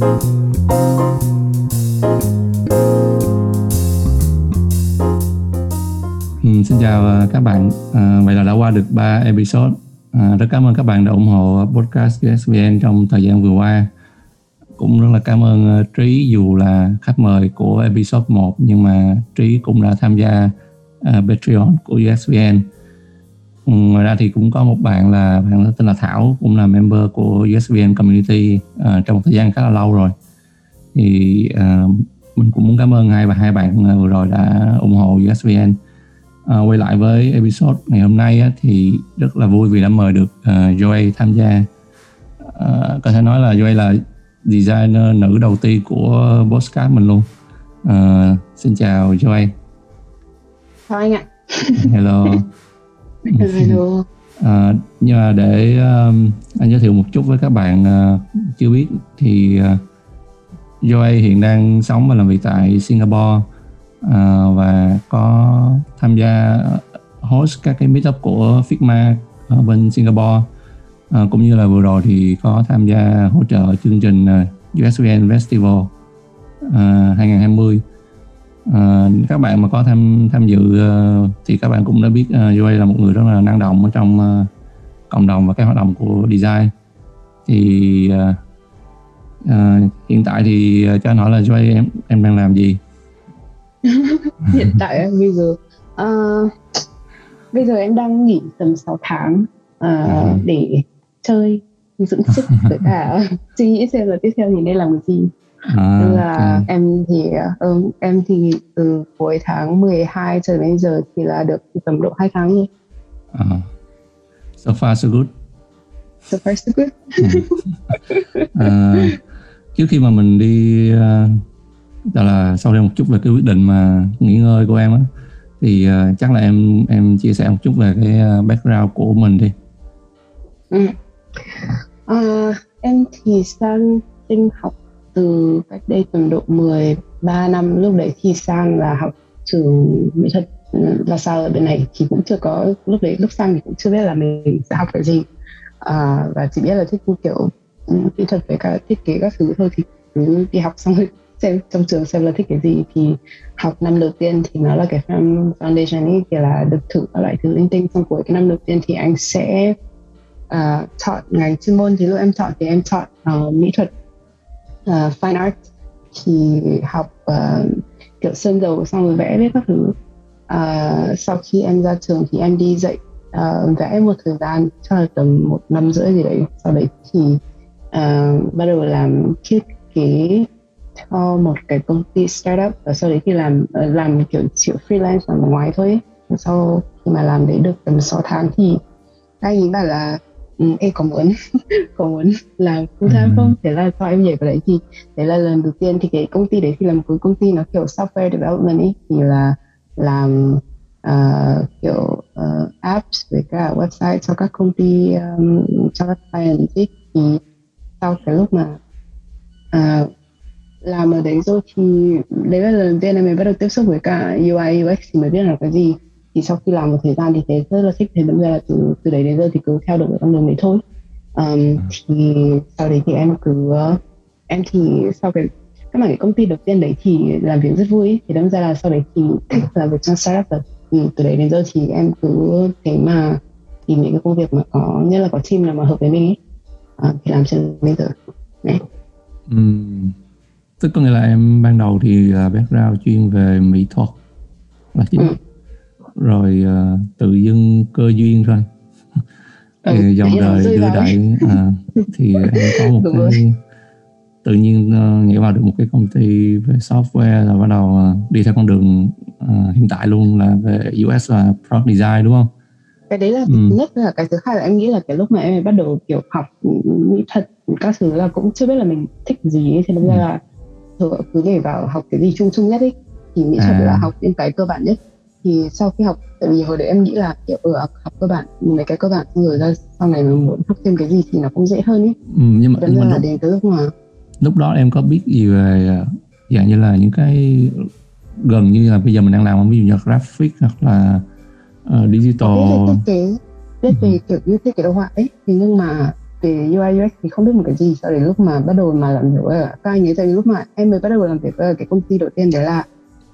Ừ, xin chào à, các bạn. À, vậy là đã qua được 3 episode. À, rất cảm ơn các bạn đã ủng hộ podcast USVN trong thời gian vừa qua. Cũng rất là cảm ơn uh, Trí dù là khách mời của episode 1 nhưng mà Trí cũng đã tham gia uh, Patreon của USVN. Ngoài ra thì cũng có một bạn là bạn tên là Thảo cũng là member của USVN community uh, trong một thời gian khá là lâu rồi. Thì uh, mình cũng muốn cảm ơn hai và hai bạn vừa rồi đã ủng hộ USVN à, quay lại với episode ngày hôm nay á, thì rất là vui vì đã mời được uh, Joy tham gia. Uh, có thể nói là Joy là designer nữ đầu tiên của podcast mình luôn. Uh, xin chào Joy chào anh ạ. Hello hello À, nhưng mà để um, anh giới thiệu một chút với các bạn uh, chưa biết thì uh, Joey hiện đang sống và làm việc tại Singapore uh, và có tham gia host các cái meetup của Figma ở bên Singapore. Uh, cũng như là vừa rồi thì có tham gia hỗ trợ chương trình uh, USVN Festival uh, 2020 uh, các bạn mà có tham tham dự uh, thì các bạn cũng đã biết uh, Joey là một người rất là năng động ở trong cộng đồng và các hoạt động của design. Thì uh, uh, hiện tại thì uh, cho anh hỏi là Joey em em đang làm gì? Hiện tại bây giờ uh, bây giờ em đang nghỉ tầm 6 tháng uh, ừ. để chơi dưỡng sức với cả suy nghĩ xem là tiếp theo thì nên làm cái gì à, nên là okay. em thì um, em thì từ cuối tháng 12 cho đến bây giờ thì là được tầm độ 2 tháng thôi. Uh, so far so good. So far so good. Uh, trước khi mà mình đi đó là sau đây một chút về cái quyết định mà nghỉ ngơi của em á thì uh, chắc là em em chia sẻ một chút về cái background của mình đi. Ừ. uh, em thì sang tinh học từ cách đây tầm độ 13 năm lúc đấy thì sang là học trường mỹ thuật ừ, là sao ở bên này thì cũng chưa có lúc đấy lúc sang thì cũng chưa biết là mình sẽ học cái gì. À, và chỉ biết là thích kiểu ừ, mỹ thuật với cả thiết kế các thứ thôi thì cứ đi học xong rồi xem trong trường xem là thích cái gì. Thì học năm đầu tiên thì nó là cái foundation ấy thì là được thử các loại thứ linh tinh. Xong cuối cái năm đầu tiên thì anh sẽ uh, chọn ngành chuyên môn. Thì lúc em chọn thì em chọn uh, mỹ thuật uh, fine art thì học uh, kiểu sơn dầu xong rồi vẽ biết các thứ. Uh, sau khi em ra trường thì em đi dạy uh, vẽ một thời gian cho là tầm một năm rưỡi gì đấy. Sau đấy thì uh, bắt đầu làm thiết kế cho một cái công ty startup. Và sau đấy thì làm làm kiểu chịu freelance ở ngoài thôi ấy. sau khi mà làm đấy được tầm 6 tháng thì anh ấy bảo là em có muốn có muốn làm full time không? Thế là cho em nhảy vào đấy thì đấy là lần đầu tiên thì cái công ty đấy thì là một cái công ty nó kiểu software development ấy thì là làm uh, kiểu uh, apps với cả website cho các công ty um, cho các clients ấy. Thì sau cái lúc mà uh, làm ở đấy rồi thì đấy là lần đầu tiên em mới bắt đầu tiếp xúc với cả UI UX thì mới biết là cái gì thì sau khi làm một thời gian thì thấy rất là thích thì đâm ra là từ từ đấy đến giờ thì cứ theo đuổi con đường đấy thôi. Um, thì sau đấy thì em cứ em thì sau cái các mảng cái công ty đầu tiên đấy thì làm việc rất vui. Thì đâm ra là sau đấy thì thích làm việc trong startup rồi. Ừ, từ đấy đến giờ thì em cứ thế mà tìm những cái công việc mà có nhất là có team nào mà hợp với mình ấy. À, thì làm cho bây giờ này. Uhm tức có nghĩa là em ban đầu thì uh, background chuyên về mỹ thuật là chính ừ. Rồi uh, tự dưng cơ duyên thôi ừ, dòng đời đưa đẩy à, thì em có một Đúng cái rồi. tự nhiên uh, nhảy vào được một cái công ty về software là bắt đầu uh, đi theo con đường uh, hiện tại luôn là về UX và product design đúng không? cái đấy là ừ. thứ nhất là cái thứ hai là em nghĩ là cái lúc mà em bắt đầu kiểu học mỹ thuật các thứ là cũng chưa biết là mình thích gì ấy, thì nên ừ. là thường cứ để vào học cái gì chung chung nhất ấy thì mỹ thuật à. là học những cái cơ bản nhất thì sau khi học tại vì hồi đấy em nghĩ là kiểu ở học cơ bản mấy cái cơ bản xong rồi ra sau này mình muốn học thêm cái gì thì nó cũng dễ hơn ấy ừ, nhưng mà, nhưng mà là lúc, đến cái lúc mà lúc đó em có biết gì về dạng như là những cái gần như là bây giờ mình đang làm ví dụ như graphic hoặc là uh, digital. Biết về thiết kế biết về ừ. kiểu như thiết kế đồ họa ấy. Thì nhưng mà về UI UX thì không biết một cái gì. Sau đến lúc mà bắt đầu mà làm việc với các anh ấy tại lúc mà em mới bắt đầu làm việc với cái công ty đầu tiên đấy là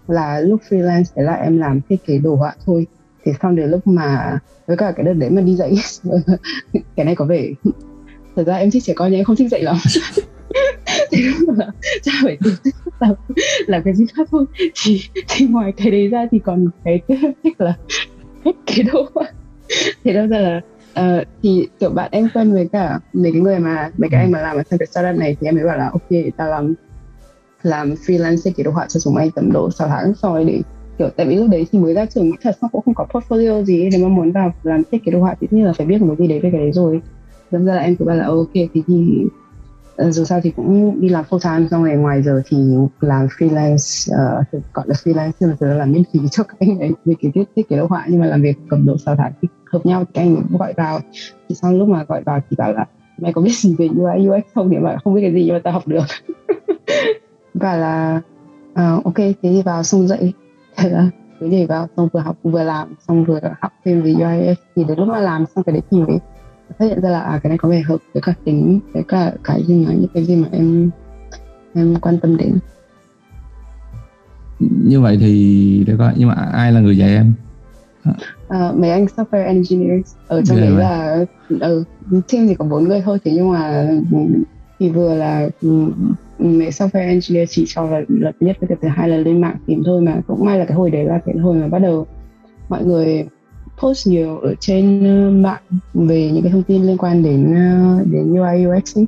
là lúc freelance đấy là em làm thiết kế đồ họa thôi. Thì xong đến lúc mà với cả cái đợt đấy mà đi dạy cái này có vẻ thật ra em thích trẻ con nhưng em không thích dạy lắm. Là cha phải tự làm, làm cái gì khác thôi. Thì thì ngoài cái đấy ra thì còn cái thích là thích cái đồ họa. Thì đâu ra là uh, thì kiểu bạn em quen với cả mấy cái người mà mấy cái anh mà làm ở trong cái startup này thì em mới bảo là ok ta làm làm freelance kiểu kế đồ họa cho chúng mày tầm độ 6 tháng rồi để kiểu tại vì lúc đấy thì mới ra trường thật xong cũng không có portfolio gì nếu mà muốn vào làm thiết kế đồ họa thì như là phải biết một cái gì đấy về cái đấy rồi. Đâm ra là em cứ bảo là ờ, ok thì, thì dù sao thì cũng đi làm full time xong rồi ngoài giờ thì làm freelance uh, gọi là freelance nhưng mà giờ làm miễn phí cho các anh ấy về cái thiết thiết kế đồ họa nhưng mà làm việc cầm độ 6 tháng thì hợp nhau thì anh cũng gọi vào. Thì sau lúc mà gọi vào thì bảo là mày có biết gì về UI UX không? Thì mà không biết cái gì nhưng mà tao học được. và là uh, ok thế thì vào xong dậy. Thế là cứ nhảy vào xong vừa học vừa làm xong vừa học thêm về UI thì đến lúc mà làm xong cái đấy thì mới phát hiện ra là à cái này có vẻ hợp với cả tính với cả cái gì mà những cái gì mà em em quan tâm đến. Như vậy thì để coi nhưng mà ai là người dạy em? Uh, mấy anh software engineers. Ở trong đấy là ở ừ, team thì có bốn người thôi thế nhưng mà thì vừa là mẹ mấy software engineer chỉ cho là lần nhất với cái thứ hai là lên mạng tìm thôi mà cũng may là cái hồi đấy là cái hồi mà bắt đầu mọi người post nhiều ở trên mạng về những cái thông tin liên quan đến đến UI UX ấy.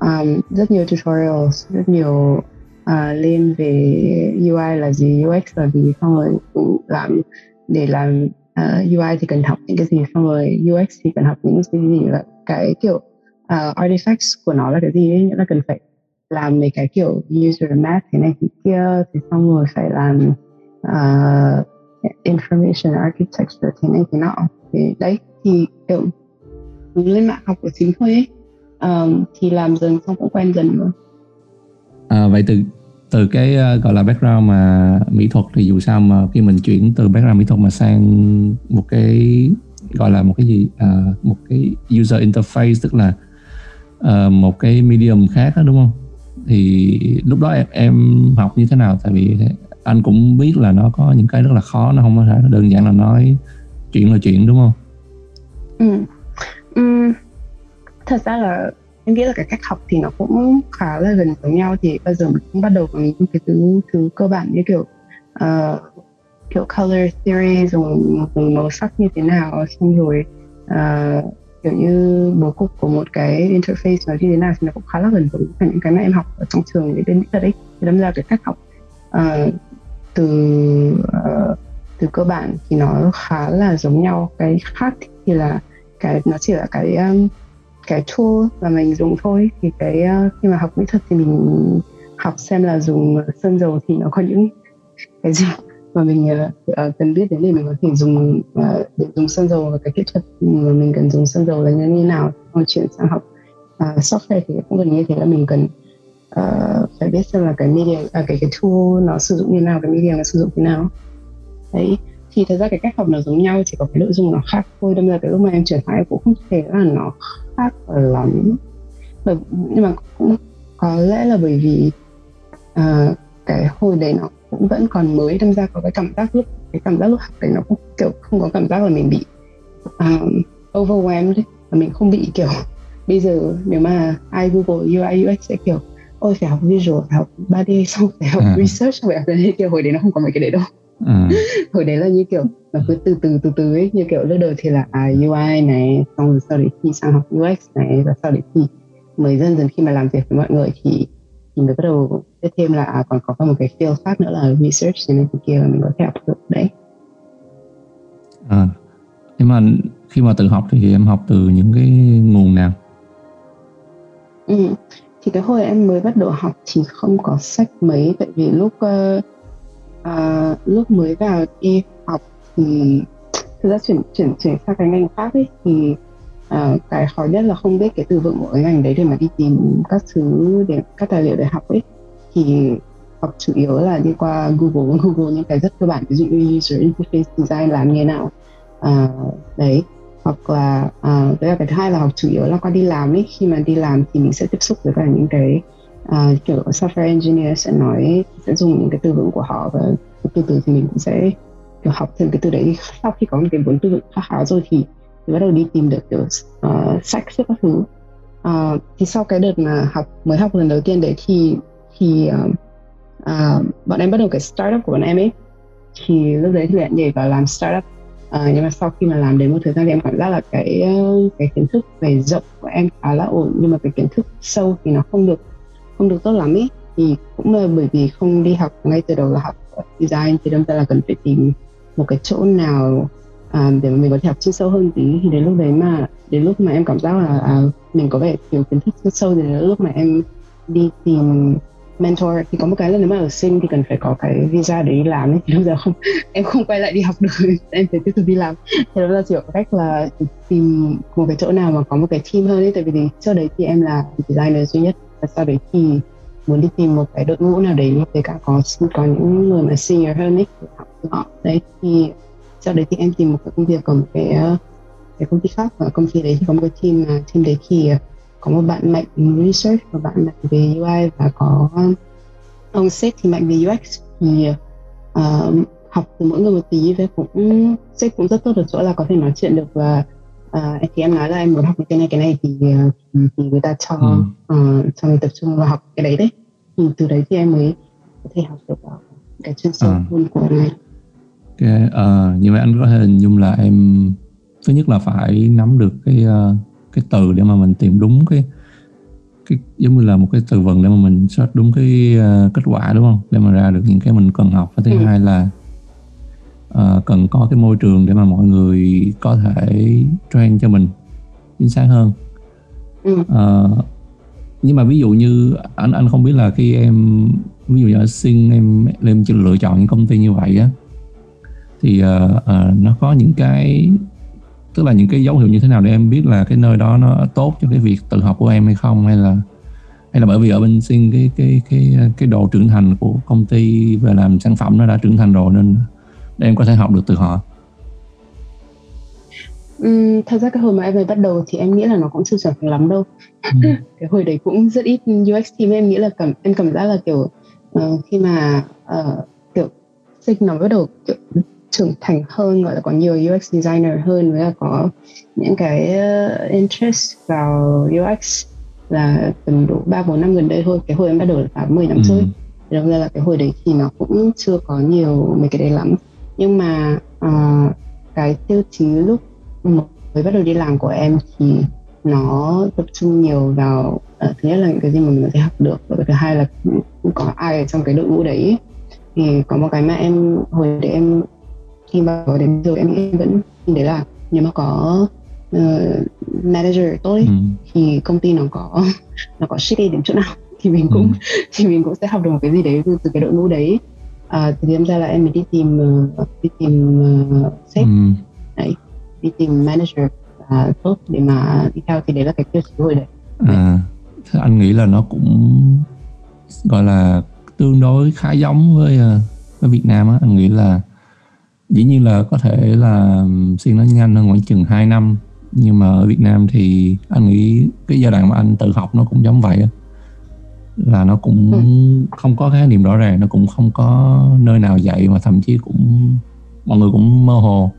Um, rất nhiều tutorials rất nhiều uh, lên về UI là gì UX là gì xong rồi cũng làm để làm ờ, uh, UI thì cần học những cái gì xong rồi UX thì cần học những cái gì là cái kiểu uh, artifacts của nó là cái gì ấy? Nghĩa là cần phải làm mấy cái kiểu user map thế này thế kia thì xong rồi phải làm uh, information architecture thế này thế nọ. Thì đấy thì kiểu lên mạng học của chính thôi ấy. Um, thì làm dần xong cũng quen dần rồi. À, vậy từ từ cái uh, gọi là background mà mỹ thuật thì dù sao mà khi mình chuyển từ background mỹ thuật mà sang một cái gọi là một cái gì uh, một cái user interface tức là uh, một cái medium khác đó đúng không thì lúc đó em em học như thế nào tại vì anh cũng biết là nó có những cái rất là khó nó không có thể đơn giản là nói chuyện là chuyện đúng không ừ. Ừ. thật ra là em nghĩ là cái cách học thì nó cũng khá là gần giống nhau thì bây giờ mình cũng bắt đầu bằng những cái thứ thứ cơ bản như kiểu uh, kiểu color theory dùng, dùng màu sắc như thế nào xong rồi uh, kiểu như bố cục của một cái interface nó như thế nào thì nó cũng khá là gần giống với những cái mà em học ở trong trường để bên mỹ thuật đấy thì đâm ra cái cách học uh, từ uh, từ cơ bản thì nó khá là giống nhau. Cái khác thì là cái nó chỉ là cái um, cái tool mà mình dùng thôi. Thì cái uh, khi mà học mỹ thuật thì mình học xem là dùng sơn dầu thì nó có những cái gì mà mình uh, cần biết đến để mình có thể dùng uh, để dùng sơn dầu và cái kỹ thuật mà mình cần dùng sơn dầu là như thế nào. Còn chuyển sang học uh, software thì cũng gần như thế là mình cần uh, phải biết xem là cái media uh, cái cái tool nó sử dụng như nào cái media nó sử dụng thế nào. Đấy thì thật ra cái cách học nó giống nhau chỉ có cái nội dung nó khác thôi. Đâm ra cái lúc mà em chuyển sang cũng không thể là nó khác lắm. Bởi, nhưng mà cũng có lẽ là bởi vì uh, cái hồi đấy nó cũng vẫn còn mới đâm ra có cái cảm giác lúc cái cảm giác lúc học đấy nó cũng kiểu không có cảm giác là mình bị um, overwhelmed và mình không bị kiểu bây giờ nếu mà ai google UI UX sẽ kiểu ôi phải học visual phải học 3D xong phải học à. research phải học cái kiểu hồi đấy nó không có mấy cái đấy đâu à. hồi đấy là như kiểu nó cứ từ từ từ từ ấy như kiểu lúc đầu thì là à, UI này xong rồi sau đấy khi sang học UX này và sau đấy thì mới dần dần khi mà làm việc với mọi người thì thì mới bắt đầu biết thêm là à, còn có một cái field khác nữa là research thì nên kia mình có thể học được đấy à, nhưng mà khi mà tự học thì em học từ những cái nguồn nào ừ. thì cái hồi em mới bắt đầu học thì không có sách mấy tại vì lúc uh, uh, lúc mới vào đi học thì thực ra chuyển chuyển chuyển sang cái ngành khác ấy thì Ờ, cái khó nhất là không biết cái từ vựng của cái ngành đấy để mà đi tìm các thứ để các tài liệu để học ấy. Thì học chủ yếu là đi qua Google Google những cái rất cơ bản ví dụ như user interface design làm như thế nào. À, đấy hoặc là à, đấy là cái thứ hai là học chủ yếu là qua đi làm ấy. Khi mà đi làm thì mình sẽ tiếp xúc với cả những cái à, kiểu software engineer sẽ nói sẽ dùng những cái từ vựng của họ và từ từ thì mình cũng sẽ kiểu học thêm cái từ đấy. Sau khi có một cái vốn từ vựng khá khá rồi thì bắt đầu đi tìm được kiểu uh, sách các thứ. Uh, thì sau cái đợt mà học mới học lần đầu tiên đấy thì thì uh, uh, bọn em bắt đầu cái startup của bọn em ấy. Thì lúc đấy thì lại nhảy vào làm startup. Uh, nhưng mà sau khi mà làm đến một thời gian thì em cảm giác là cái cái kiến thức về rộng của em khá là ổn. Nhưng mà cái kiến thức sâu thì nó không được không được tốt lắm ý thì cũng là bởi vì không đi học ngay từ đầu là học design thì đâm ra là cần phải tìm một cái chỗ nào à, để mà mình có thể học chuyên sâu hơn tí thì đến lúc đấy mà đến lúc mà em cảm giác là à, mình có vẻ thiếu kiến thức rất sâu thì đến lúc mà em đi tìm mentor thì có một cái là nếu mà ở sinh thì cần phải có cái visa để đi làm ấy. Thì lúc giờ không em không quay lại đi học được em phải tiếp tục đi làm. Thế đó là chỉ có cách là tìm một cái chỗ nào mà có một cái team hơn ấy tại vì thì trước đấy thì em là designer duy nhất và sau đấy thì muốn đi tìm một cái đội ngũ nào đấy với cả có có những người mà senior hơn ấy học họ. Đấy thì sau đấy thì em tìm một cái công việc ở một cái cái công ty khác và công ty đấy thì có một cái team mà team đấy thì có một bạn mạnh research và bạn mạnh về UI và có ông sếp thì mạnh về UX thì uh, học từ mỗi người một tí và cũng sếp cũng rất tốt ở chỗ là có thể nói chuyện được và uh, thì em nói là em muốn học cái này cái này thì thì, thì người ta cho ừ. uh, cho mình tập trung vào học cái đấy đấy thì từ đấy thì em mới có thể học được cái chuyên sâu à. hơn của này okay. uh, như vậy anh có thể hình dung là em thứ nhất là phải nắm được cái uh, cái từ để mà mình tìm đúng cái cái giống như là một cái từ vựng để mà mình search đúng cái uh, kết quả đúng không để mà ra được những cái mình cần học và thứ ừ. hai là uh, cần có cái môi trường để mà mọi người có thể train cho mình chính xác hơn ừ. uh, nhưng mà ví dụ như anh anh không biết là khi em ví dụ như ở sinh em em lựa chọn những công ty như vậy á thì uh, uh, nó có những cái tức là những cái dấu hiệu như thế nào để em biết là cái nơi đó nó tốt cho cái việc tự học của em hay không? Hay là hay là bởi vì ở bên sinh cái cái cái cái độ trưởng thành của công ty về làm sản phẩm nó đã trưởng thành rồi nên em có thể học được từ họ. Uhm, thật ra cái hồi mà em mới bắt đầu thì em nghĩ là nó cũng chưa thành lắm đâu. Ừ. cái hồi đấy cũng rất ít UX team em nghĩ là cảm em cảm giác là kiểu uh, khi mà uh, kiểu sinh nó bắt đầu kiểu trưởng thành hơn gọi là có nhiều UX designer hơn với là có những cái uh, interest vào UX là tầm độ ba bốn năm gần đây thôi. Cái hồi em bắt đầu là 10 năm ừ. trước. Đồng ra là cái hồi đấy thì nó cũng chưa có nhiều mấy cái đấy lắm. Nhưng mà uh, cái tiêu chí lúc mới bắt đầu đi làm của em thì nó tập trung nhiều vào uh, thứ nhất là những cái gì mà mình có thể học được và thứ hai là cũng có ai ở trong cái đội ngũ đấy. Thì có một cái mà em hồi đấy em khi mà đến giờ em vẫn đấy là nếu mà có uh, manager tốt ấy, ừ. thì công ty nó có nó có shitty đến chỗ nào thì mình cũng ừ. thì mình cũng sẽ học được một cái gì đấy từ, từ cái đội ngũ đấy à, thì em ra là em mới đi tìm uh, đi tìm uh, sếp ừ. đấy đi tìm manager uh, tốt để mà đi theo thì đấy là cái tiêu chí rồi đấy à, anh nghĩ là nó cũng gọi là tương đối khá giống với với Việt Nam á anh nghĩ là dĩ nhiên là có thể là xuyên nó nhanh hơn khoảng chừng 2 năm. Nhưng mà ở Việt Nam thì anh nghĩ cái giai đoạn mà anh tự học nó cũng giống vậy là nó cũng ừ. không có khái niệm rõ ràng nó cũng không có nơi nào dạy mà thậm chí cũng mọi người cũng mơ hồ.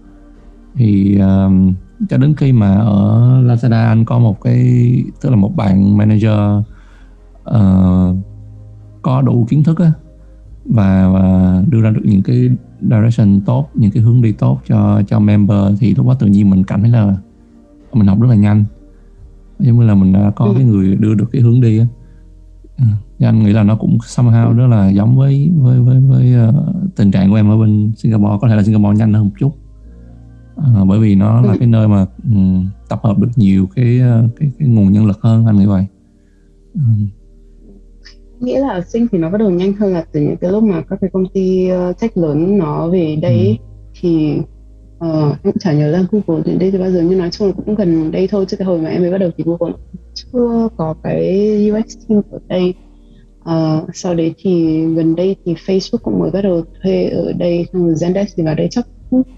Thì uh, cho đến khi mà ở Lazada anh có một cái tức là một bạn manager uh, có đủ kiến thức á và, và đưa ra được những cái direction tốt những cái hướng đi tốt cho cho member thì lúc đó tự nhiên mình cảm thấy là mình học rất là nhanh giống như là mình đã có ừ. cái người đưa được cái hướng đi á ừ. anh nghĩ là nó cũng somehow rất là giống với với với với uh, tình trạng của em ở bên Singapore có thể là Singapore nhanh hơn một chút uh, bởi vì nó là ừ. cái nơi mà um, tập hợp được nhiều cái, uh, cái cái nguồn nhân lực hơn anh nghĩ vậy nghĩa là sinh thì nó bắt đầu nhanh hơn là từ những cái lúc mà các cái công ty uh, tech lớn nó về đây ừ. thì uh, em chả nhớ là Google đến đây thì bao giờ nhưng nói chung là cũng gần đây thôi chứ cái hồi mà em mới bắt đầu thì Google chưa có cái UX team ở đây uh, sau đấy thì gần đây thì Facebook cũng mới bắt đầu thuê ở đây xong rồi Zendesk thì vào đây chắc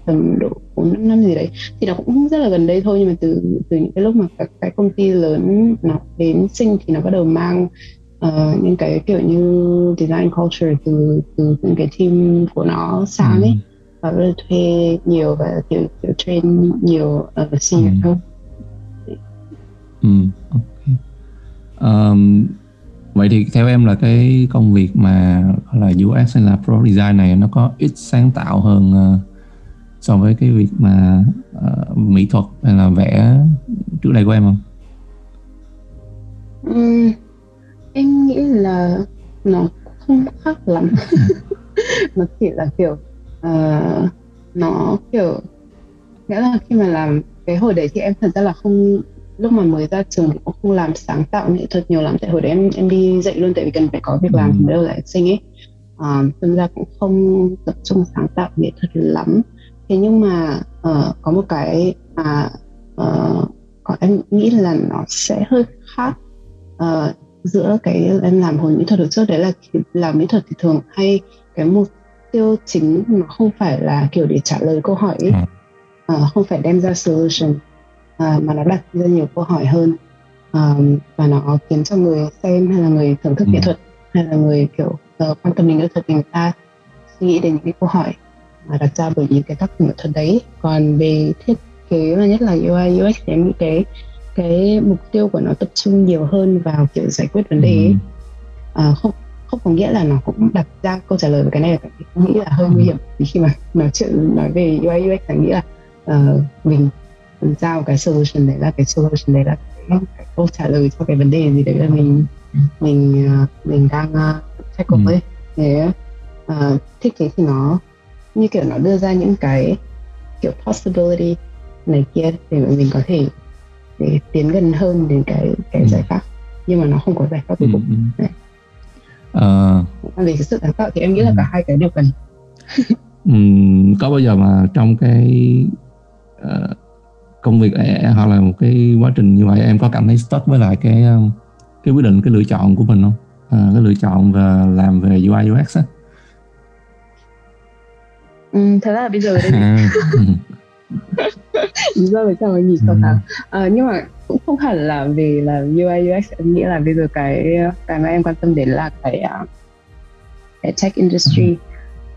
tầm độ bốn năm năm gì đấy thì nó cũng rất là gần đây thôi nhưng mà từ từ những cái lúc mà các cái công ty lớn nó đến sinh thì nó bắt đầu mang uh, những cái kiểu như design culture từ từ những cái team của nó sang ấy ừ. và bắt thuê nhiều và kiểu, kiểu train nhiều ở uh, senior ừ. hơn ừ, okay. um, vậy thì theo em là cái công việc mà là UX hay là Pro Design này nó có ít sáng tạo hơn uh, so với cái việc mà uh, mỹ thuật hay là vẽ trước đây của em không? Um, em nghĩ là nó không khác lắm. Nó chỉ là kiểu uh, nó kiểu nghĩa là khi mà làm cái hồi đấy thì em thật ra là không lúc mà mới ra trường cũng không làm sáng tạo nghệ thuật nhiều lắm. Tại hồi đấy em em đi dạy luôn tại vì cần phải có việc làm thì mới đầu lại sinh ấy. À, uh, ra cũng không tập trung sáng tạo nghệ thuật lắm. Thế nhưng mà uh, có một cái mà uh, có em nghĩ là nó sẽ hơi khác. Uh, giữa cái em làm hồi mỹ thuật được trước đấy là làm mỹ thuật thì thường hay cái mục tiêu chính nó không phải là kiểu để trả lời câu hỏi ấy. Uh, không phải đem ra solution uh, mà nó đặt ra nhiều câu hỏi hơn uh, và nó khiến cho người xem hay là người thưởng thức ừ. nghệ thuật hay là người kiểu uh, quan tâm đến nghệ thuật người ta suy nghĩ đến những cái câu hỏi mà đặt ra bởi những cái tác phẩm nghệ thuật đấy còn về thiết kế và nhất là UI UX thì em nghĩ cái cái mục tiêu của nó tập trung nhiều hơn vào kiểu giải quyết vấn đề ấy. À, không không có nghĩa là nó cũng đặt ra câu trả lời về cái này là nghĩ là hơi nguy hiểm. Vì khi mà nói chuyện nói về UI UX thì nghĩ là uh, mình giao cái solution đấy là cái solution đấy là cái, cái câu trả lời cho cái vấn đề gì đấy là mình mình uh, mình đang uh, check up ấy. Thế uh, thiết kế thì nó như kiểu nó đưa ra những cái kiểu possibility này kia để mà mình có thể để tiến gần hơn đến cái cái ừ. giải pháp. Nhưng mà nó không có giải pháp cuối cùng. ừ. Uh, về cái sự sáng tạo thì em nghĩ là cả hai cái đều cần. Um, có bao giờ mà trong cái uh, công việc hoặc là một cái quá trình như vậy em có cảm thấy stuck với lại cái cái quyết định cái lựa chọn của mình không? Uh, cái lựa chọn và làm về UI UX á. Ừ, thật ra là bây giờ đây lý do vì sao mà nghỉ sáu tháng à, nhưng mà cũng không hẳn là vì là UI UX em nghĩ là bây giờ cái cái mà em quan tâm đến là cái uh, cái tech industry.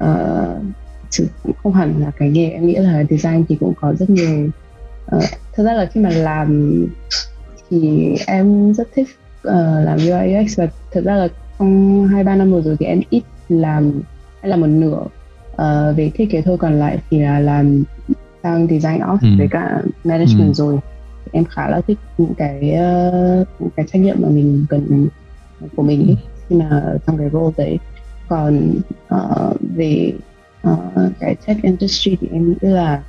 Uh, chứ không hẳn là cái nghề. Em nghĩ là design thì cũng có rất nhiều uh, thật ra là khi mà làm thì em rất thích uh, làm UI UX và thật ra là trong hai ba năm vừa rồi thì em ít làm hay là một nửa. Uh, về thiết kế thôi còn lại thì là làm sang design ops ừ. với cả management ừ. rồi em khá là thích những cái uh, những cái trách nhiệm mà mình cần của mình ấy, khi mà trong cái role đấy còn uh, về uh, cái tech industry thì em nghĩ là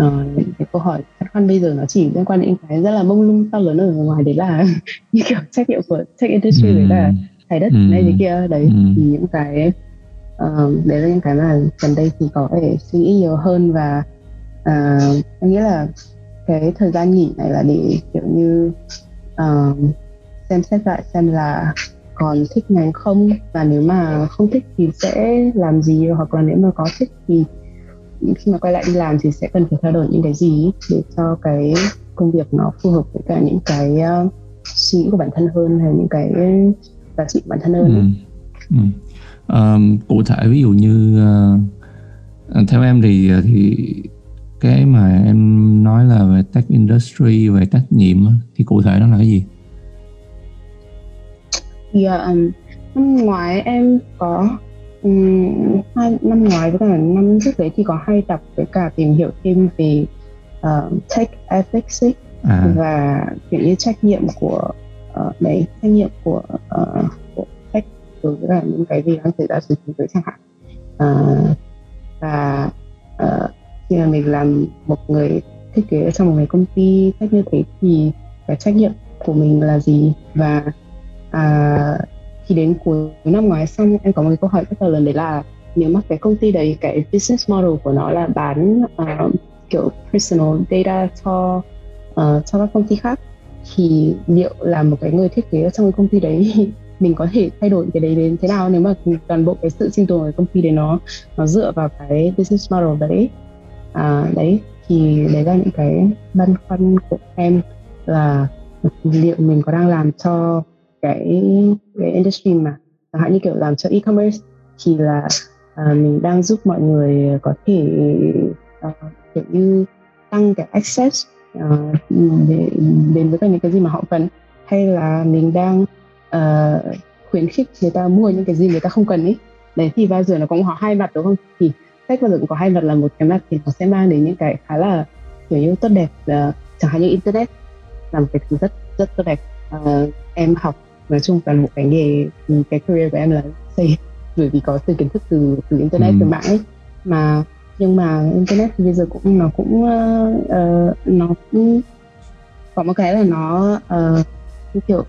uh, cái câu hỏi khách quan bây giờ nó chỉ liên quan đến cái rất là mông lung to lớn ở ngoài đấy là như kiểu trách nhiệm của tech industry với cả trái đất ừ. này thế kia đấy ừ. thì những cái uh, đấy là những cái mà gần đây thì có thể suy nghĩ nhiều hơn và à, em nghĩ là cái thời gian nghỉ này là để kiểu như uh, xem xét lại xem là còn thích ngành không và nếu mà không thích thì sẽ làm gì hoặc là nếu mà có thích thì khi mà quay lại đi làm thì sẽ cần phải thay đổi những cái gì để cho cái công việc nó phù hợp với cả những cái uh, suy nghĩ của bản thân hơn hay những cái giá trị của bản thân hơn. Ừ. Ừ. Um, cụ thể ví dụ như uh, theo em thì thì cái mà em nói là về tech industry về trách nhiệm thì cụ thể nó là cái gì dạ yeah, um, năm ngoái em có um, hai năm ngoái với cả năm trước đấy thì có hay đọc với cả tìm hiểu thêm về uh, tech ethics ấy, à. và kiểu như trách nhiệm của uh, đấy trách nhiệm của uh, của tech đối với cả những cái gì đang xảy ra trên thế giới chẳng hạn uh, và uh, khi mà mình làm một người thiết kế trong một cái công ty cách như thế thì cái trách nhiệm của mình là gì? Và à, khi đến cuối năm ngoái xong em có một cái câu hỏi rất là lớn đấy là nếu mà cái công ty đấy cái business model của nó là bán uh, kiểu personal data cho uh, cho các công ty khác thì liệu là một cái người thiết kế ở trong cái công ty đấy mình có thể thay đổi cái đấy đến thế nào? Nếu mà toàn bộ cái sự sinh tồn của công ty đấy nó nó dựa vào cái business model đấy à, đấy thì đấy là những cái băn khoăn của em là liệu mình có đang làm cho cái cái industry mà chẳng hạn như kiểu làm cho e-commerce thì là à, mình đang giúp mọi người có thể uh, kiểu như tăng cái access uh, để đến với những cái gì mà họ cần. Hay là mình đang uh, khuyến khích người ta mua những cái gì người ta không cần ấy đấy thì bao giờ nó cũng có hai mặt đúng không? Thì cách bao giờ cũng có hai mặt là một cái mặt thì nó sẽ mang đến những cái khá là kiểu như tốt đẹp uh, chẳng hạn như internet là một cái thứ rất rất tốt đẹp uh, em học nói chung toàn bộ cái nghề cái career của em là xây bởi vì có từ kiến thức từ từ internet ừ. từ mạng ấy mà nhưng mà internet thì bây giờ cũng nó cũng uh, nó cũng có một cái là nó uh, kiểu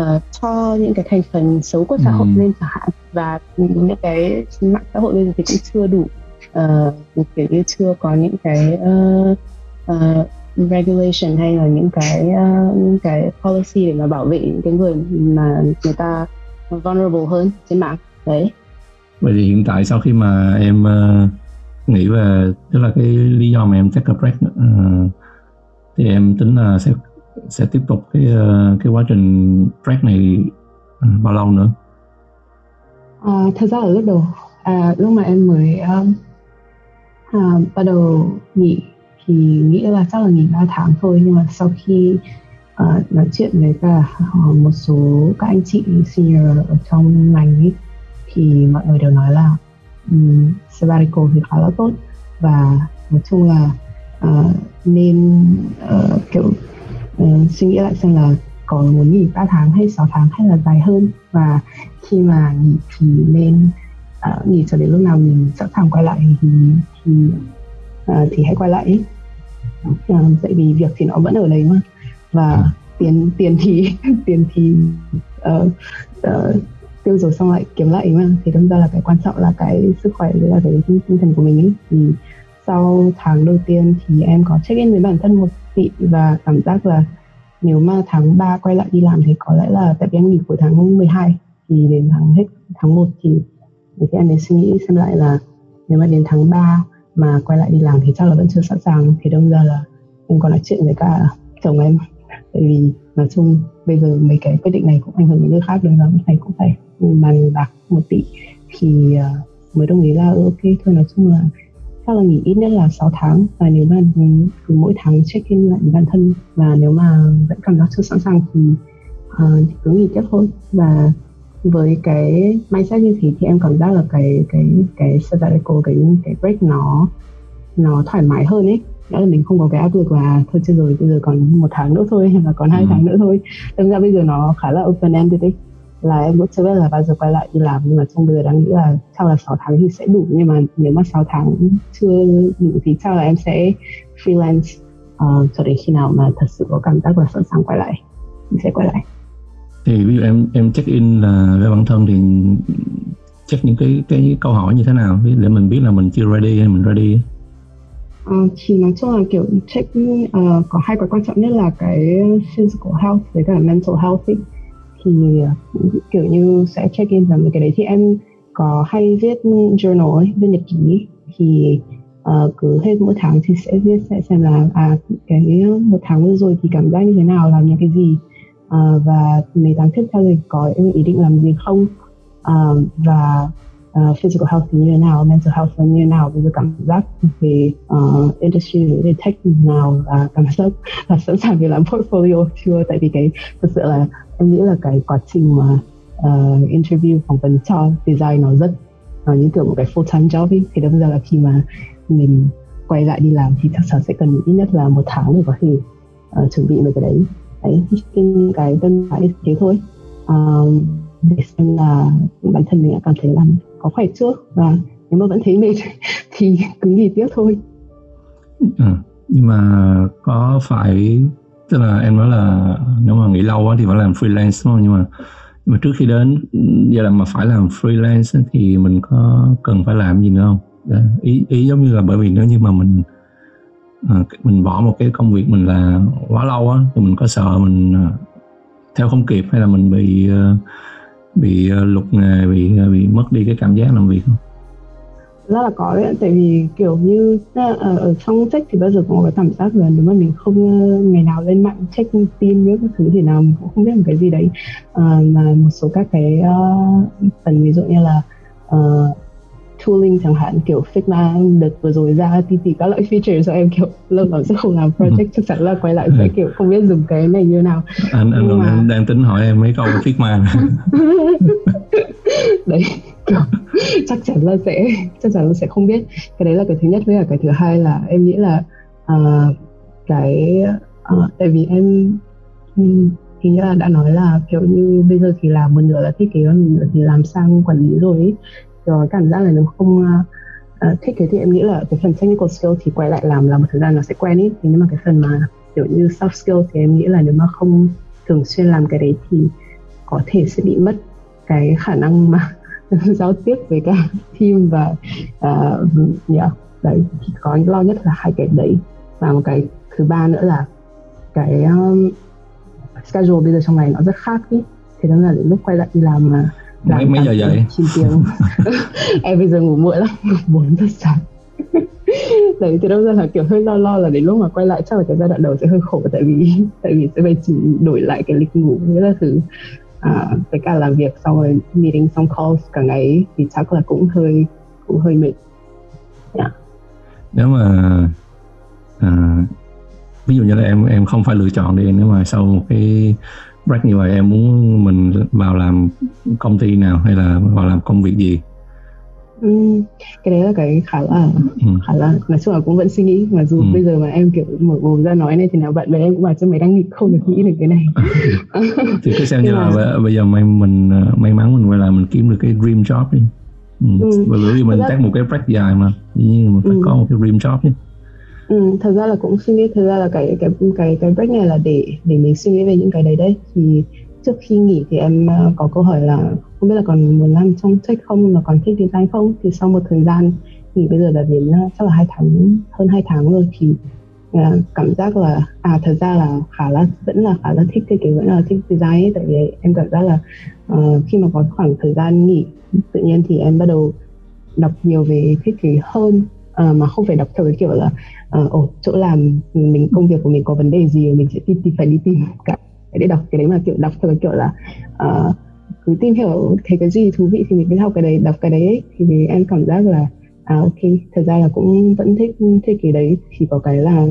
uh, cho những cái thành phần xấu của xã hội ừ. lên chẳng hạn và những cái mạng xã hội bây giờ thì cũng chưa đủ uh, kiểu như chưa có những cái uh, uh, regulation hay là những cái uh, những cái policy để mà bảo vệ những cái người mà người ta vulnerable hơn trên mạng. Đấy. Vậy thì hiện tại sau khi mà em uh, nghĩ về tức là cái lý do mà em take a break uh, thì em tính là sẽ sẽ tiếp tục cái uh, cái quá trình break này uh, bao lâu nữa? À, thật ra ở lúc đầu à, lúc mà em mới um, à, bắt đầu nghỉ thì nghĩ là chắc là nghỉ 3 tháng thôi nhưng mà sau khi à, nói chuyện với cả à, một số các anh chị senior ở trong ngành ấy, thì mọi người đều nói là um, sabbatical thì khá là tốt. Và nói chung là uh, nên uh, kiểu uh, suy nghĩ lại xem là có muốn nghỉ 3 tháng hay 6 tháng hay là dài hơn. Và khi mà nghỉ thì nên nghỉ cho đến lúc nào mình sẵn sàng quay lại thì thì uh, thì hãy quay lại uh, tại vì việc thì nó vẫn ở đấy mà. Và ừ. tiền tiền thì tiền thì uh, uh, tiêu rồi xong lại kiếm lại mà. Thì đâm ra là cái quan trọng là cái sức khỏe với là cái tinh thần của mình ấy thì sau tháng đầu tiên thì em có check in với bản thân một vị và cảm giác là nếu mà tháng 3 quay lại đi làm thì có lẽ là tại vì em nghỉ cuối tháng 12 thì đến tháng hết tháng 1 thì thì em ấy suy nghĩ xem lại là nếu mà đến tháng 3 mà quay lại đi làm thì chắc là vẫn chưa sẵn sàng. Thì đâm ra là em còn nói chuyện với cả chồng em. Tại vì nói chung bây giờ mấy cái quyết định này cũng ảnh hưởng đến người khác nên là phải cũng phải bàn bạc một tỷ thì uh, mới đồng ý là ừ, ok thôi nói chung là chắc là nghỉ ít nhất là 6 tháng. Và nếu mà cứ mỗi tháng check in lại bản thân và nếu mà vẫn cảm giác chưa sẵn sàng thì, uh, thì cứ nghỉ tiếp thôi. Và với cái mindset như thế thì em cảm giác là cái cái cái sabbatical cái cái break nó nó thoải mái hơn ấy. Đó là mình không có cái áp lực là thôi chưa rồi bây giờ còn một tháng nữa thôi hay là còn hai ừ. tháng nữa thôi. Thực ra bây giờ nó khá là open ended ấy. Là em cũng chưa biết là bao giờ quay lại đi làm nhưng mà trong bây giờ đang nghĩ là chắc là 6 tháng thì sẽ đủ. Nhưng mà nếu mà 6 tháng chưa đủ thì chắc là em sẽ freelance uh, cho đến khi nào mà thật sự có cảm giác là sẵn sàng quay lại. Mình sẽ quay lại thì ví dụ em em check in là về bản thân thì check những cái cái câu hỏi như thế nào? Để mình biết là mình chưa ready hay mình ready. À, thì nói chung là kiểu check uh, có hai cái quan trọng nhất là cái physical health với cả mental health ấy. thì ờ, kiểu như sẽ check in vào mấy cái đấy. Thì em có hay viết journal ấy, viết nhật ký thì uh, cứ hết mỗi tháng thì sẽ viết sẽ xem là à cái một tháng vừa rồi thì cảm giác như thế nào làm những cái gì à, và mấy tháng tiếp theo thì có ý định làm gì không? À, và uh, physical health thì như thế nào, mental health như thế nào, bây giờ cảm giác về uh, industry về tech như thế nào? Và cảm giác là sẵn sàng để làm portfolio chưa? Tại vì cái thực sự là em nghĩ là cái quá trình mà uh, interview phỏng vấn cho design nó rất nó như kiểu một cái full time job ấy. thì đâm ra là khi mà mình quay lại đi làm thì chắc chắn sẽ cần ít nhất là một tháng để có thể uh, chuẩn bị về cái đấy đấy cái đơn phải thế thôi. Um, để xem là bản thân mình đã cảm thấy là có khỏe trước và nếu mà vẫn thấy mệt thì cứ nghỉ tiếp thôi. À, nhưng mà có phải tức là em nói là nếu mà nghỉ lâu quá thì phải làm freelance đúng không? Nhưng mà nhưng mà trước khi đến ừ, giai đoạn mà phải làm freelance thì mình có cần phải làm gì nữa không? Dạ, ý ý giống như là bởi vì nếu như mà mình à, mình bỏ một cái công việc mình là quá lâu á thì mình có sợ mình ờ, theo không kịp hay là mình bị ờ, bị lục nghề bị bị mất đi cái cảm giác làm việc không? Rất là có đấy tại vì kiểu như ở, ở trong sách thì bao giờ cũng có cái cảm giác là nếu mà mình không ngày nào lên mạng check tin với các thứ thì nào mình cũng không biết một cái gì đấy. À, mà một số các cái uh, phần ví dụ như là uh, tooling chẳng hạn kiểu Figma đợt vừa rồi ra thì thì các loại feature cho em kiểu lâu lắm sẽ không làm project chắc chắn là quay lại sẽ ừ. kiểu không biết dùng cái này như nào anh anh mà... đang tính hỏi em mấy câu Figma đấy chắc chắn là sẽ chắc chắn là sẽ không biết cái đấy là cái thứ nhất với cả cái thứ hai là em nghĩ là uh, cái uh, tại vì em thì như là đã nói là kiểu như bây giờ thì làm một nửa là thiết kế một nửa thì làm sang quản lý rồi ấy rồi cảm giác là nếu không uh, thiết kế thì em nghĩ là cái phần technical skill thì quay lại làm là một thời gian nó sẽ quen ít thì nhưng mà cái phần mà kiểu như soft skill thì em nghĩ là nếu mà không thường xuyên làm cái đấy thì có thể sẽ bị mất cái khả năng mà giao tiếp với cả team và ờ, uh, yeah, đấy thì có lo nhất là hai cái đấy. Và một cái thứ ba nữa là cái um, schedule bây giờ trong này nó rất khác ý. Thế nên là đến lúc quay lại đi làm mà uh, mấy, mấy giờ dậy chín tiếng. Em bây giờ ngủ muộn lắm bốn giờ sáng. Đấy thì đâu ra là kiểu hơi lo lo là đến lúc mà quay lại chắc là cái giai đoạn đầu sẽ hơi khổ tại vì tại vì sẽ phải đổi lại cái lịch ngủ với là thứ à, với cả làm việc xong rồi meeting xong calls cả ngày thì chắc là cũng hơi cũng hơi mệt. Yeah. nếu mà à, ví dụ như là em em không phải lựa chọn đi nếu mà sau một cái break như vậy em muốn mình vào làm công ty nào hay là vào làm công việc gì Ừ, cái đấy là cái khá là ừ. khá là nói chung là cũng vẫn suy nghĩ mà dù ừ. bây giờ mà em kiểu mở mồm ra nói này thì nào bạn bè em cũng bảo cho mày đang nghỉ không được nghĩ được cái này thì cứ xem như là mà... bây giờ may mình may mắn mình quay lại mình kiếm được cái dream job đi ừ. ừ. bởi vì mình tác một cái break dài mà nhưng mà phải ừ. có một cái dream job chứ Ừ, thật ra là cũng suy nghĩ thật ra là cái cái cái cái break này là để để mình suy nghĩ về những cái đấy đấy. Thì trước khi nghỉ thì em uh, có câu hỏi là không biết là còn muốn làm trong tech không mà còn thích design không? Thì sau một thời gian thì bây giờ là đến uh, chắc là hai tháng hơn hai tháng rồi thì uh, cảm giác là à thật ra là khá là vẫn là khá là thích thiết kế vẫn là thích design ấy. Tại vì em cảm giác là uh, khi mà có khoảng thời gian nghỉ tự nhiên thì em bắt đầu đọc nhiều về thiết kế hơn uh, mà không phải đọc theo cái kiểu là ờ, uh, ồ chỗ làm mình công việc của mình có vấn đề gì mình sẽ tìm, tìm phải đi tìm cả để đọc cái đấy mà kiểu đọc theo cái kiểu là uh, cứ tìm hiểu thấy cái gì thú vị thì mình cứ học cái đấy đọc cái đấy thì em cảm giác là à ok thật ra là cũng vẫn thích thích cái đấy chỉ có cái là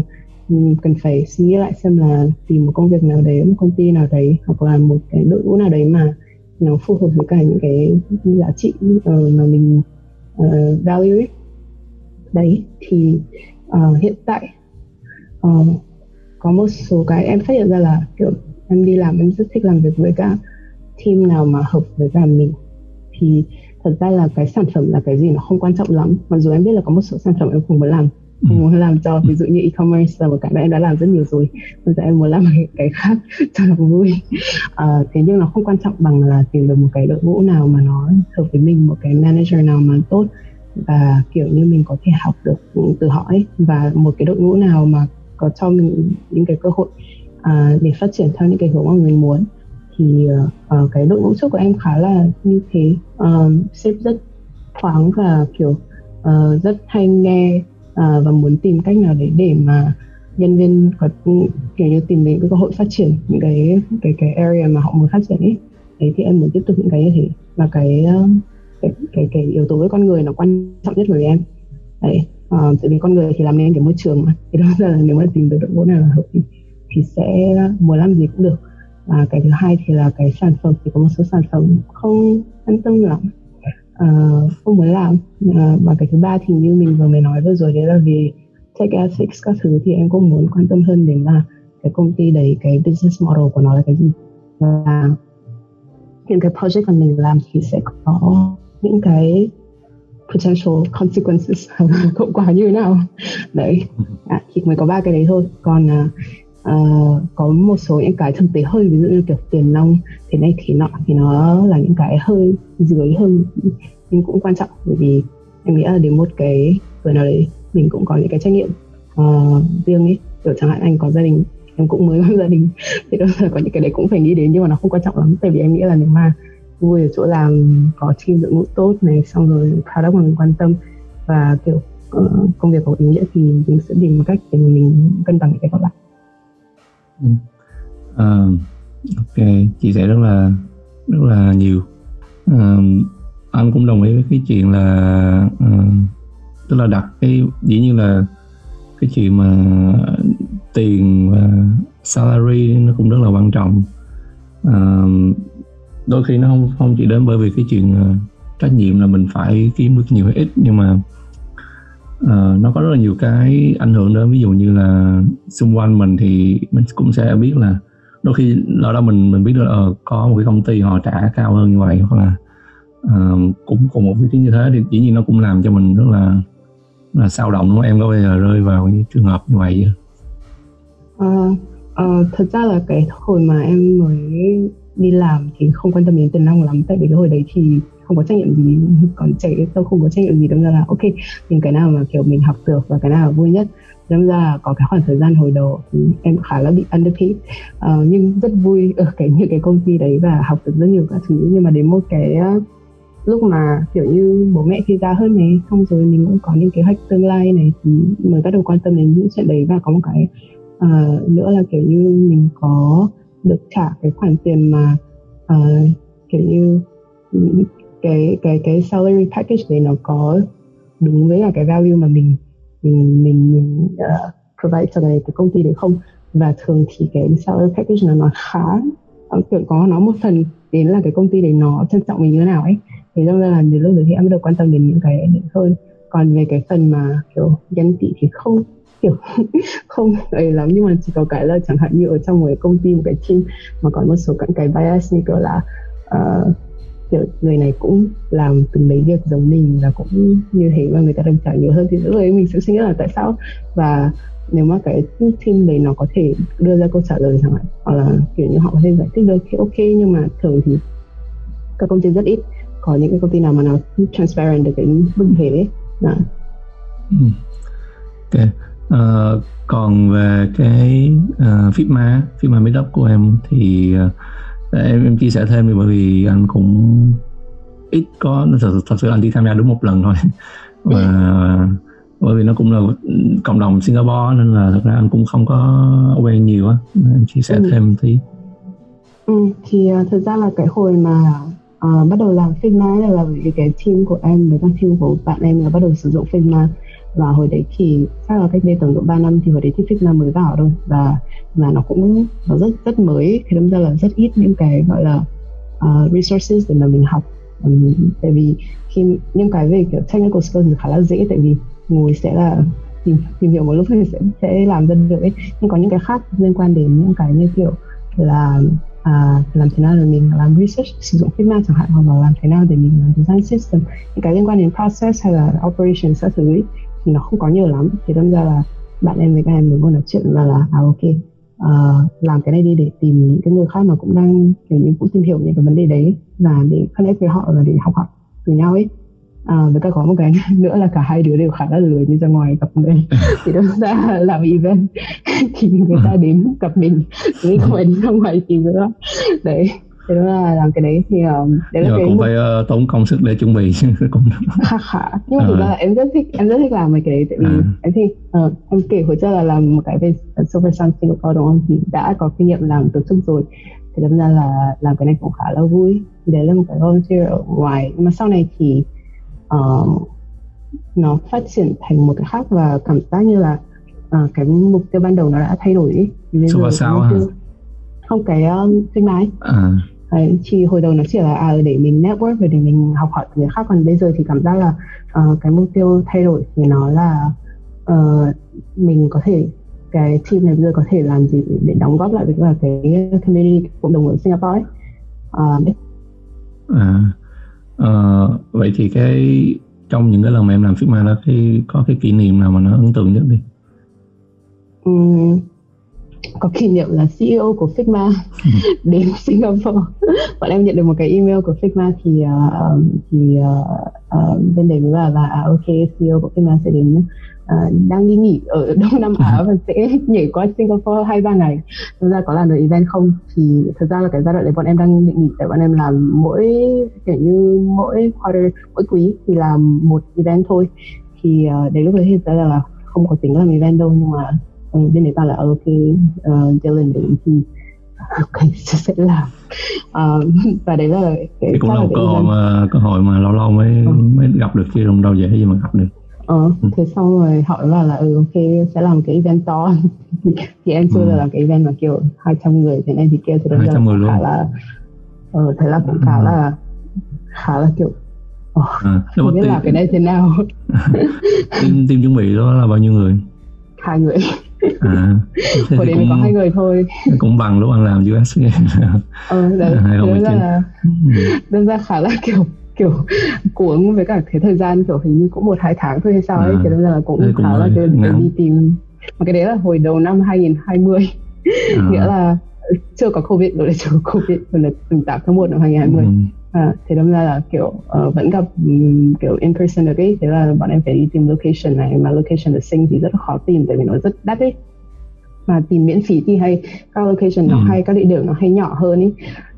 cần phải suy nghĩ lại xem là tìm một công việc nào đấy một công ty nào đấy hoặc là một cái đội ngũ nào đấy mà nó phù hợp với cả những cái giá trị uh, mà mình uh, value ấy đấy thì uh, hiện tại uh, có một số cái em phát hiện ra là kiểu em đi làm em rất thích làm việc với cả team nào mà hợp với cả mình. Thì thật ra là cái sản phẩm là cái gì nó không quan trọng lắm mặc dù em biết là có một số sản phẩm em không muốn làm. Không muốn làm cho ví dụ như e-commerce là một cái mà em đã làm rất nhiều rồi bây giờ em muốn làm cái khác cho nó vui. À, thế nhưng nó không quan trọng bằng là tìm được một cái đội ngũ nào mà nó hợp với mình một cái manager nào mà tốt và kiểu như mình có thể học được từ họ ấy. Và một cái đội ngũ nào mà có cho mình những cái cơ hội à, để phát triển theo những cái hướng mà mình muốn thì uh, cái đội ngũ trước của em khá là như thế. Uh, sếp rất thoáng và kiểu uh, rất hay nghe uh, và muốn tìm cách nào đấy để mà nhân viên có kiểu như tìm đến cái cơ hội phát triển những cái cái cái area mà họ muốn phát triển ấy. Đấy thì em muốn tiếp tục những cái như thế. Và cái cái cái, cái yếu tố với con người nó quan trọng nhất với em. Đấy uh, tại vì con người thì làm nên cái môi trường mà. Thì đó là nếu mà tìm được đội ngũ nào là hợp thì, thì sẽ muốn làm gì cũng được. Và cái thứ hai thì là cái sản phẩm thì có một số sản phẩm không an tâm lắm. Uh, không muốn làm. Uh, và cái thứ ba thì như mình vừa mới nói vừa rồi đấy là vì tech ethics các thứ thì em cũng muốn quan tâm hơn đến là cái công ty đấy cái business model của nó là cái gì. Và những cái project mà mình làm thì sẽ có những cái potential consequences hậu quả như thế nào. Đấy à, thì mới có ba cái đấy thôi. Còn uh, có một số những cái thực tế hơi ví dụ như kiểu tiền nong thế này thì nọ thì nó là những cái hơi dưới hơn nhưng cũng quan trọng. Bởi vì em nghĩ là đến một cái tuổi nào đấy mình cũng có những cái trách nhiệm uh, riêng ấy. Kiểu chẳng hạn anh có gia đình em cũng mới có gia đình thì đôi là có những cái đấy cũng phải nghĩ đến nhưng mà nó không quan trọng lắm. Tại vì em nghĩ là nếu mà vui ở chỗ làm có team đội ngũ tốt này xong rồi product mà mình quan tâm. Và kiểu uh, công việc có ý nghĩa thì mình sẽ tìm cách để mình cân bằng cái còn lại. Ừ. uh, ok chia sẻ rất là rất là nhiều. Uh, anh cũng đồng ý với cái chuyện là uh, tức là đặt cái dĩ nhiên là cái chuyện mà tiền và salary nó cũng rất là quan trọng. Uh, đôi khi nó không không chỉ đến bởi vì cái chuyện uh, trách nhiệm là mình phải kiếm được nhiều hay ít nhưng mà uh, nó có rất là nhiều cái ảnh hưởng đến ví dụ như là xung quanh mình thì mình cũng sẽ biết là đôi khi ở đó mình mình biết được uh, có một cái công ty họ trả cao hơn như vậy hoặc là uh, cũng cùng một vị trí như thế thì dĩ nhiên nó cũng làm cho mình rất là là sao động đúng không em có bao giờ rơi vào những trường hợp như vậy chưa? Uh, uh, thật ra là cái hồi mà em mới đi làm thì không quan tâm đến tiền nong lắm. Tại vì cái hồi đấy thì không có trách nhiệm gì. Còn trẻ tôi không có trách nhiệm gì. Đâm ra là ok mình cái nào mà kiểu mình học được và cái nào là vui nhất. Đâm ra là có cái khoảng thời gian hồi đầu thì em khá là bị underpaid. Uh, nhưng rất vui ở cái những cái công ty đấy và học được rất nhiều các thứ. Nhưng mà đến một cái uh, lúc mà kiểu như bố mẹ thì già hơn này xong rồi mình cũng có những kế hoạch tương lai này thì mới bắt đầu quan tâm đến những chuyện đấy. Và có một cái uh, nữa là kiểu như mình có được trả cái khoản tiền mà uh, kiểu như cái cái cái salary package đấy nó có đúng với là cái value mà mình mình mình, mình uh, provide cho cái, cái công ty đấy không? Và thường thì cái salary package nó nó khá kiểu có nó một phần đến là cái công ty đấy nó trân trọng mình như thế nào ấy. Thì do là đến lúc đấy thì em bắt đầu quan tâm đến những cái đấy hơn. Còn về cái phần mà kiểu ghen tị thì không kiểu không ấy lắm nhưng mà chỉ có cái là chẳng hạn như ở trong một cái công ty một cái team mà có một số các cái bias như kiểu là uh, kiểu người này cũng làm từng đấy việc giống mình và cũng như thế mà người ta đồng trả nhiều hơn thì lúc ấy mình sẽ suy nghĩ là tại sao và nếu mà cái team đấy nó có thể đưa ra câu trả lời chẳng hạn hoặc là kiểu như họ có thể giải thích được thì ok nhưng mà thường thì các công ty rất ít có những cái công ty nào mà nó transparent được cái mức thế đấy đó. Ừ. ok uh, còn về cái uh, Figma Figma Meetup của em thì uh, em em chia sẻ thêm đi bởi vì anh cũng ít có thật, thật sự anh chỉ tham gia đúng một lần thôi. Và bởi vì nó cũng là cộng đồng Singapore nên là thật ra anh cũng không có quen nhiều á. Em chia sẻ ừ. thêm tí. Ừ, thì uh, thực ra là cái hồi mà uh, bắt đầu làm Figma là vì cái team của em với các team của bạn em là bắt đầu sử dụng Figma và hồi đấy thì chắc là cách đây tầm độ 3 năm thì hồi đấy thì Figma mới vào thôi. Và và nó cũng nó rất rất mới. Thì đâm ra là rất ít những cái gọi là uh, resources để mà mình học. Um, tại vì khi những cái về kiểu technical skills thì khá là dễ tại vì ngồi sẽ là tìm, tìm hiểu một lúc thì sẽ sẽ làm ra được ấy. Nhưng có những cái khác liên quan đến những cái như kiểu là à, làm thế nào để mình làm research sử dụng Figma chẳng hạn hoặc là làm thế nào để mình làm design system. Những cái liên quan đến process hay là operation các thứ ấy, thì nó không có nhiều lắm. Thì đâm ra là bạn em với các em mình ngồi nói chuyện là là à ok uh, làm cái này đi để tìm những cái người khác mà cũng đang kiểu như cũng tìm hiểu những cái vấn đề đấy và để connect với họ và để học hỏi từ nhau ấy. À, với cả có một cái nữa là cả hai đứa đều khá là lười đi ra ngoài gặp người. Thì đâm ra làm event. Thì người ta đến gặp mình mình không phải đi ra ngoài tìm nữa. Đấy thế đó là làm cái đấy thì um, đấy là cái cũng phải uh, tốn công sức để chuẩn bị cũng nhưng mà thực ra là em rất thích em rất thích làm mấy cái đấy tại vì à. em thích uh, em kể hồi trước là làm một cái về Super Sun Singapore đúng không? Thì đã có kinh nghiệm làm tổ chức rồi. Thì đâm ra là làm cái này cũng khá là vui. Thì đấy là một cái volunteer ở ngoài. Nhưng mà sau này thì uh, nó phát triển thành một cái khác và cảm giác như là uh, cái mục tiêu ban đầu nó đã thay đổi ý. Super sao hả? không cái um, sinh máy à Đấy, thì hồi đầu nó chỉ là à, để mình network và để mình học hỏi người khác còn bây giờ thì cảm giác là uh, cái mục tiêu thay đổi thì nó là uh, mình có thể cái team này bây giờ có thể làm gì để đóng góp lại với cả cái community cộng đồng ở Singapore ấy. Uh, đấy. À, uh, vậy thì cái trong những cái lần mà em làm Figma đó cái có cái kỷ niệm nào mà nó ấn tượng nhất đi? Um, có kỷ niệm là CEO của Figma đến Singapore. Bọn em nhận được một cái email của Figma thì uh, thì uh, uh, bên đấy mới bảo là à, ok CEO của Figma sẽ đến uh, đang đi nghỉ ở Đông Nam Á và sẽ nhảy qua Singapore hai ba ngày. Thực ra có làm được event không? Thì thực ra là cái giai đoạn đấy bọn em đang định nghỉ tại bọn em làm mỗi kiểu như mỗi quarter mỗi quý thì làm một event thôi. Thì uh, đến lúc đấy thì ra là không có tính làm event đâu nhưng mà uh, bên đấy bảo là ờ, ok uh, Dylan đến thì ok sẽ làm uh, và đấy là cái cũng là một cơ hội mà cơ hội mà lâu lâu mới ừ. mới gặp được chứ không đâu dễ gì mà gặp được ờ ừ. thế xong rồi họ nói là ừ ok sẽ làm cái event to thì em chưa ừ. là làm cái event mà kiểu 200 người thế nên thì kêu thì hai trăm người luôn khá là ờ thế là cũng khá ừ. là khá là kiểu oh, à, không biết làm cái đây thế nào team, team chuẩn bị đó là bao nhiêu người hai người à hồi đấy cũng, có hai người thôi. cũng bằng lúc anh làm US ờ đấy à, đơn ra đơn ra khá là kiểu kiểu cuống với cả cái thời gian kiểu hình như cũng một hai tháng thôi hay sao ấy à, cho nên là cũng khá cũng là kiểu đi tìm. Mà cái đấy là hồi đầu năm 2020 à. nghĩa là chưa có covid rồi là chưa có covid rồi là 8 tháng 1 năm 2020 ừ. À, thế đâm ra là kiểu uh, vẫn gặp um, kiểu in person được ấy. Thế là bọn em phải đi tìm location này mà location ở sinh thì rất là khó tìm tại vì nó rất đắt ấy. Mà tìm miễn phí thì hay. Các location nó ừ. hay các địa điểm nó hay nhỏ hơn ấy.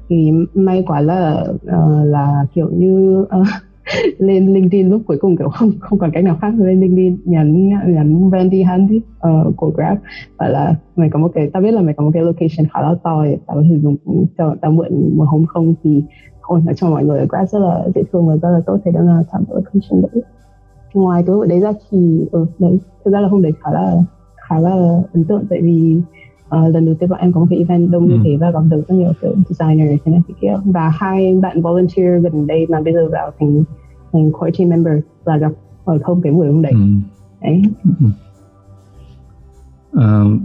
Thì may quá là uh, là kiểu như uh, lên LinkedIn lúc cuối cùng kiểu không không còn cách nào khác lên LinkedIn nhắn nhắn Randy Hunt uh, của Grab. Và là mày có một cái tao biết là mày có một cái location khá là to tao có thể dùng cho tao mượn một hôm không thì ôi nói cho mọi người ở Grab rất là dễ thương và rất là tốt thế đó là chọn location đấy ngoài cái đấy ra thì ừ, đấy thực ra là hôm đấy khá là khá là ấn tượng tại vì uh, lần đầu tiên bọn em có một cái event đông như ừ. thế và gặp được rất nhiều kiểu designer thế này thế kia và hai bạn volunteer gần đây mà bây giờ vào thành thành core team member là gặp ở không cái buổi hôm đấy ừ. đấy ừ. Uh,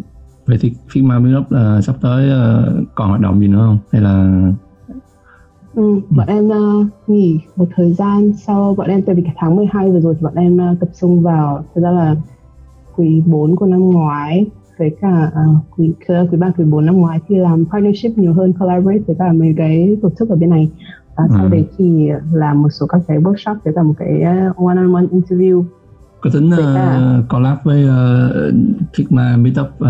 vậy thì Figma Meetup uh, sắp tới uh, còn hoạt động gì nữa không hay là Ừ, bọn em uh, nghỉ một thời gian sau bọn em tại vì cái tháng 12 vừa rồi thì bọn em uh, tập trung vào thực ra là quý 4 của năm ngoái với cả uh, quý quý ba quý bốn năm ngoái thì làm partnership nhiều hơn collaborate với cả mấy cái tổ chức ở bên này và sau ừ. đấy thì làm một số các cái workshop với cả một cái one on one interview có tính uh, collab với uh, Figma Meetup uh,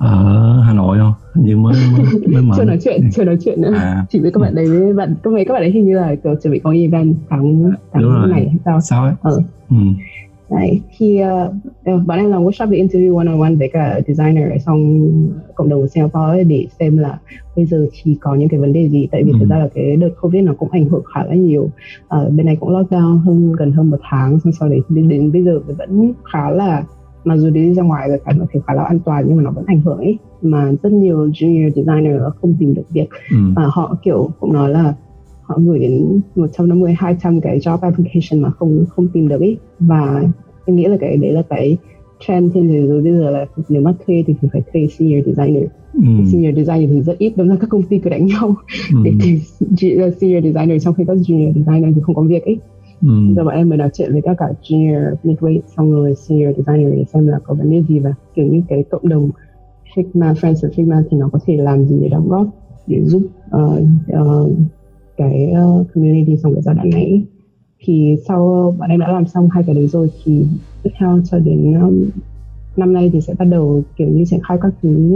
ở Hà Nội không? như mới mới, mới mở. chưa nói chuyện, chưa nói chuyện nữa. À. Chỉ với các bạn đấy với bạn, có mấy các bạn đấy hình như là kiểu chuẩn bị có event tháng tháng này hay sao? Sao ấy? Ừ. ừ Đấy, thì uh, bọn em làm workshop về interview one on one với cả designer ở trong cộng đồng Singapore để xem là bây giờ thì có những cái vấn đề gì tại vì ừ. thực ra là cái đợt covid nó cũng ảnh hưởng khá là nhiều uh, bên này cũng lockdown hơn gần hơn một tháng xong sau đấy đến, đến bây giờ vẫn khá là mặc dù đi ra ngoài rồi phải thì khá là an toàn nhưng mà nó vẫn ảnh hưởng ấy mà rất nhiều junior designer không tìm được việc ừ. và họ kiểu cũng nói là họ gửi đến 150 200 cái job application mà không không tìm được ý và em nghĩ là cái đấy là cái trend trên thế giới bây giờ là nếu mà thuê thì phải thuê senior designer ừ. senior designer thì rất ít đúng là các công ty cứ đánh nhau ừ. để tìm senior designer trong khi các junior designer thì không có việc ấy ừ. giờ bọn em mới nói chuyện với các cả junior midweight xong rồi senior designer để xem là có vấn đề gì và kiểu như cái cộng đồng Figma Friends of Figma thì nó có thể làm gì để đóng góp để giúp uh, uh, cái uh, community trong cái giai đoạn này thì sau bọn em đã làm xong hai cái đấy rồi thì tiếp theo cho đến um, năm nay thì sẽ bắt đầu kiểu như triển khai các thứ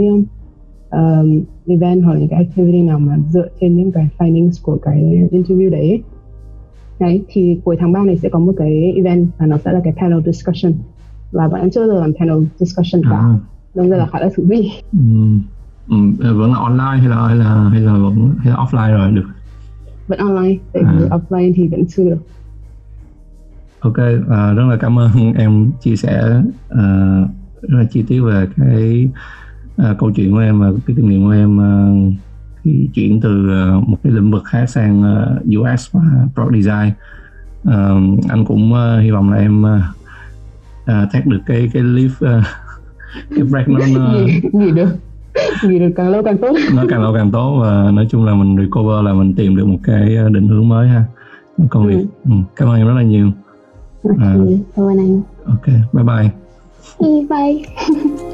um, event hoặc những cái activity nào mà dựa trên những cái findings của cái interview đấy đấy thì cuối tháng 3 này sẽ có một cái event và nó sẽ là cái panel discussion. Và bọn em chưa giờ làm panel discussion cả. À. nên là khá là thú vị. Ừ. Ừ, vẫn là online hay là hay là hay là vẫn hay là offline rồi được vẫn online tại vì à. offline thì vẫn chưa được. Ok à, rất là cảm ơn em chia sẻ à, rất là chi tiết về cái à, câu chuyện của em và cái kinh nghiệm của em à, khi chuyển từ à, một cái lĩnh vực khác sang à, UX và product design. À, anh cũng à, hy vọng là em à, à, take được cái cái lift à, cái break nó, nó gì được gì được càng lâu càng tốt. Nó càng lâu càng tốt và nói chung là mình recover là mình tìm được một cái định hướng mới ha. Công việc. Ừ. Ừ. cảm ơn em rất là nhiều. À, cảm ơn anh. Ok bye bye. Bye